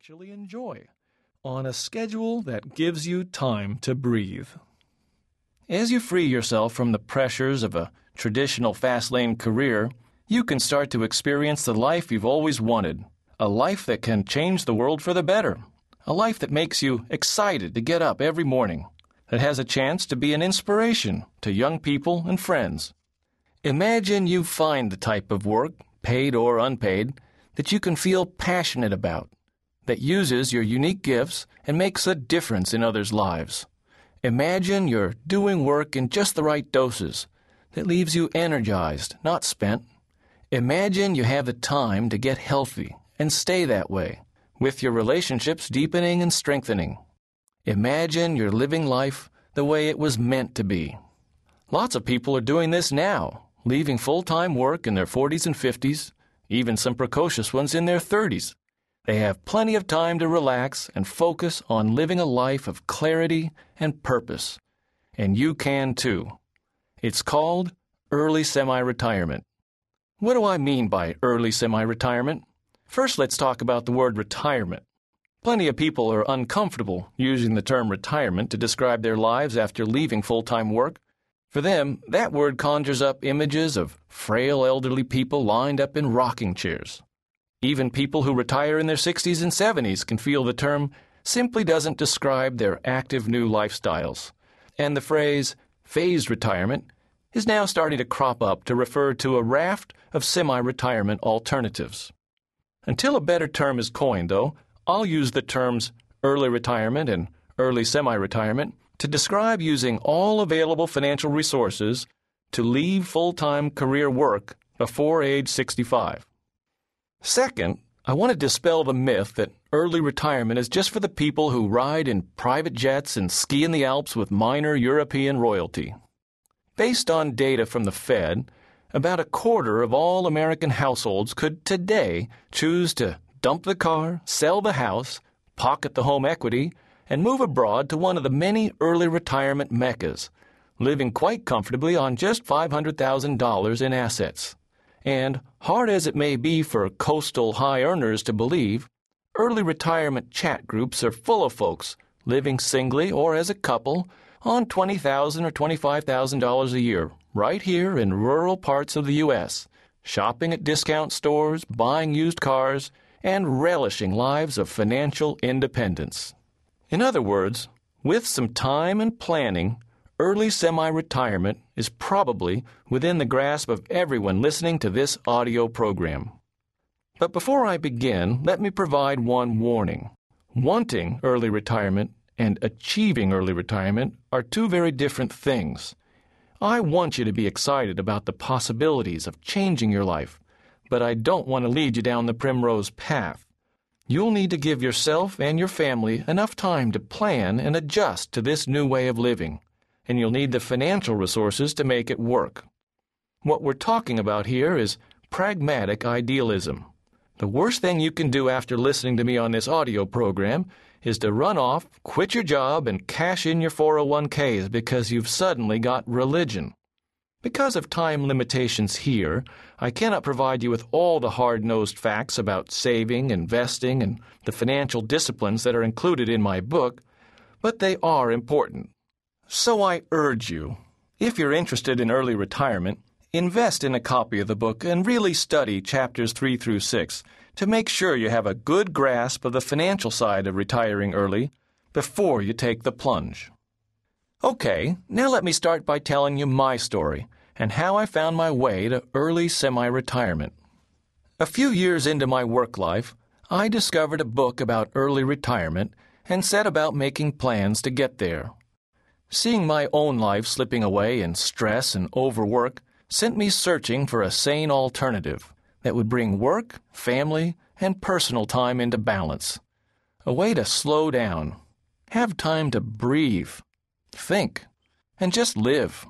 actually enjoy on a schedule that gives you time to breathe. As you free yourself from the pressures of a traditional fast lane career, you can start to experience the life you've always wanted a life that can change the world for the better, a life that makes you excited to get up every morning, that has a chance to be an inspiration to young people and friends. Imagine you find the type of work, paid or unpaid, that you can feel passionate about, that uses your unique gifts and makes a difference in others' lives. Imagine you're doing work in just the right doses that leaves you energized, not spent. Imagine you have the time to get healthy and stay that way, with your relationships deepening and strengthening. Imagine you're living life the way it was meant to be. Lots of people are doing this now, leaving full time work in their 40s and 50s, even some precocious ones in their 30s. They have plenty of time to relax and focus on living a life of clarity and purpose. And you can too. It's called early semi retirement. What do I mean by early semi retirement? First, let's talk about the word retirement. Plenty of people are uncomfortable using the term retirement to describe their lives after leaving full time work. For them, that word conjures up images of frail elderly people lined up in rocking chairs. Even people who retire in their 60s and 70s can feel the term simply doesn't describe their active new lifestyles. And the phrase phased retirement is now starting to crop up to refer to a raft of semi retirement alternatives. Until a better term is coined, though, I'll use the terms early retirement and early semi retirement to describe using all available financial resources to leave full time career work before age 65. Second, I want to dispel the myth that early retirement is just for the people who ride in private jets and ski in the Alps with minor European royalty. Based on data from the Fed, about a quarter of all American households could today choose to dump the car, sell the house, pocket the home equity, and move abroad to one of the many early retirement meccas, living quite comfortably on just $500,000 in assets. And, hard as it may be for coastal high earners to believe, early retirement chat groups are full of folks living singly or as a couple on 20,000 or $25,000 a year right here in rural parts of the U.S., shopping at discount stores, buying used cars, and relishing lives of financial independence. In other words, with some time and planning, early semi retirement is probably within the grasp of everyone listening to this audio program. But before I begin, let me provide one warning. Wanting early retirement and achieving early retirement are two very different things. I want you to be excited about the possibilities of changing your life, but I don't want to lead you down the primrose path. You'll need to give yourself and your family enough time to plan and adjust to this new way of living, and you'll need the financial resources to make it work. What we're talking about here is pragmatic idealism. The worst thing you can do after listening to me on this audio program is to run off, quit your job, and cash in your 401ks because you've suddenly got religion. Because of time limitations here, I cannot provide you with all the hard nosed facts about saving, investing, and the financial disciplines that are included in my book, but they are important. So I urge you, if you're interested in early retirement, invest in a copy of the book and really study chapters 3 through 6 to make sure you have a good grasp of the financial side of retiring early before you take the plunge. Okay, now let me start by telling you my story and how I found my way to early semi retirement. A few years into my work life, I discovered a book about early retirement and set about making plans to get there. Seeing my own life slipping away in stress and overwork sent me searching for a sane alternative that would bring work, family, and personal time into balance. A way to slow down, have time to breathe, think, and just live.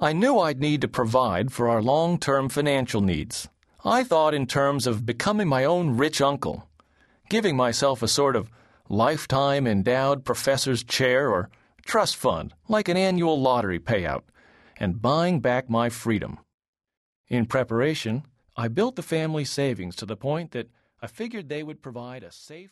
I knew I'd need to provide for our long term financial needs. I thought in terms of becoming my own rich uncle, giving myself a sort of lifetime endowed professor's chair or trust fund, like an annual lottery payout, and buying back my freedom. In preparation, I built the family savings to the point that I figured they would provide a safe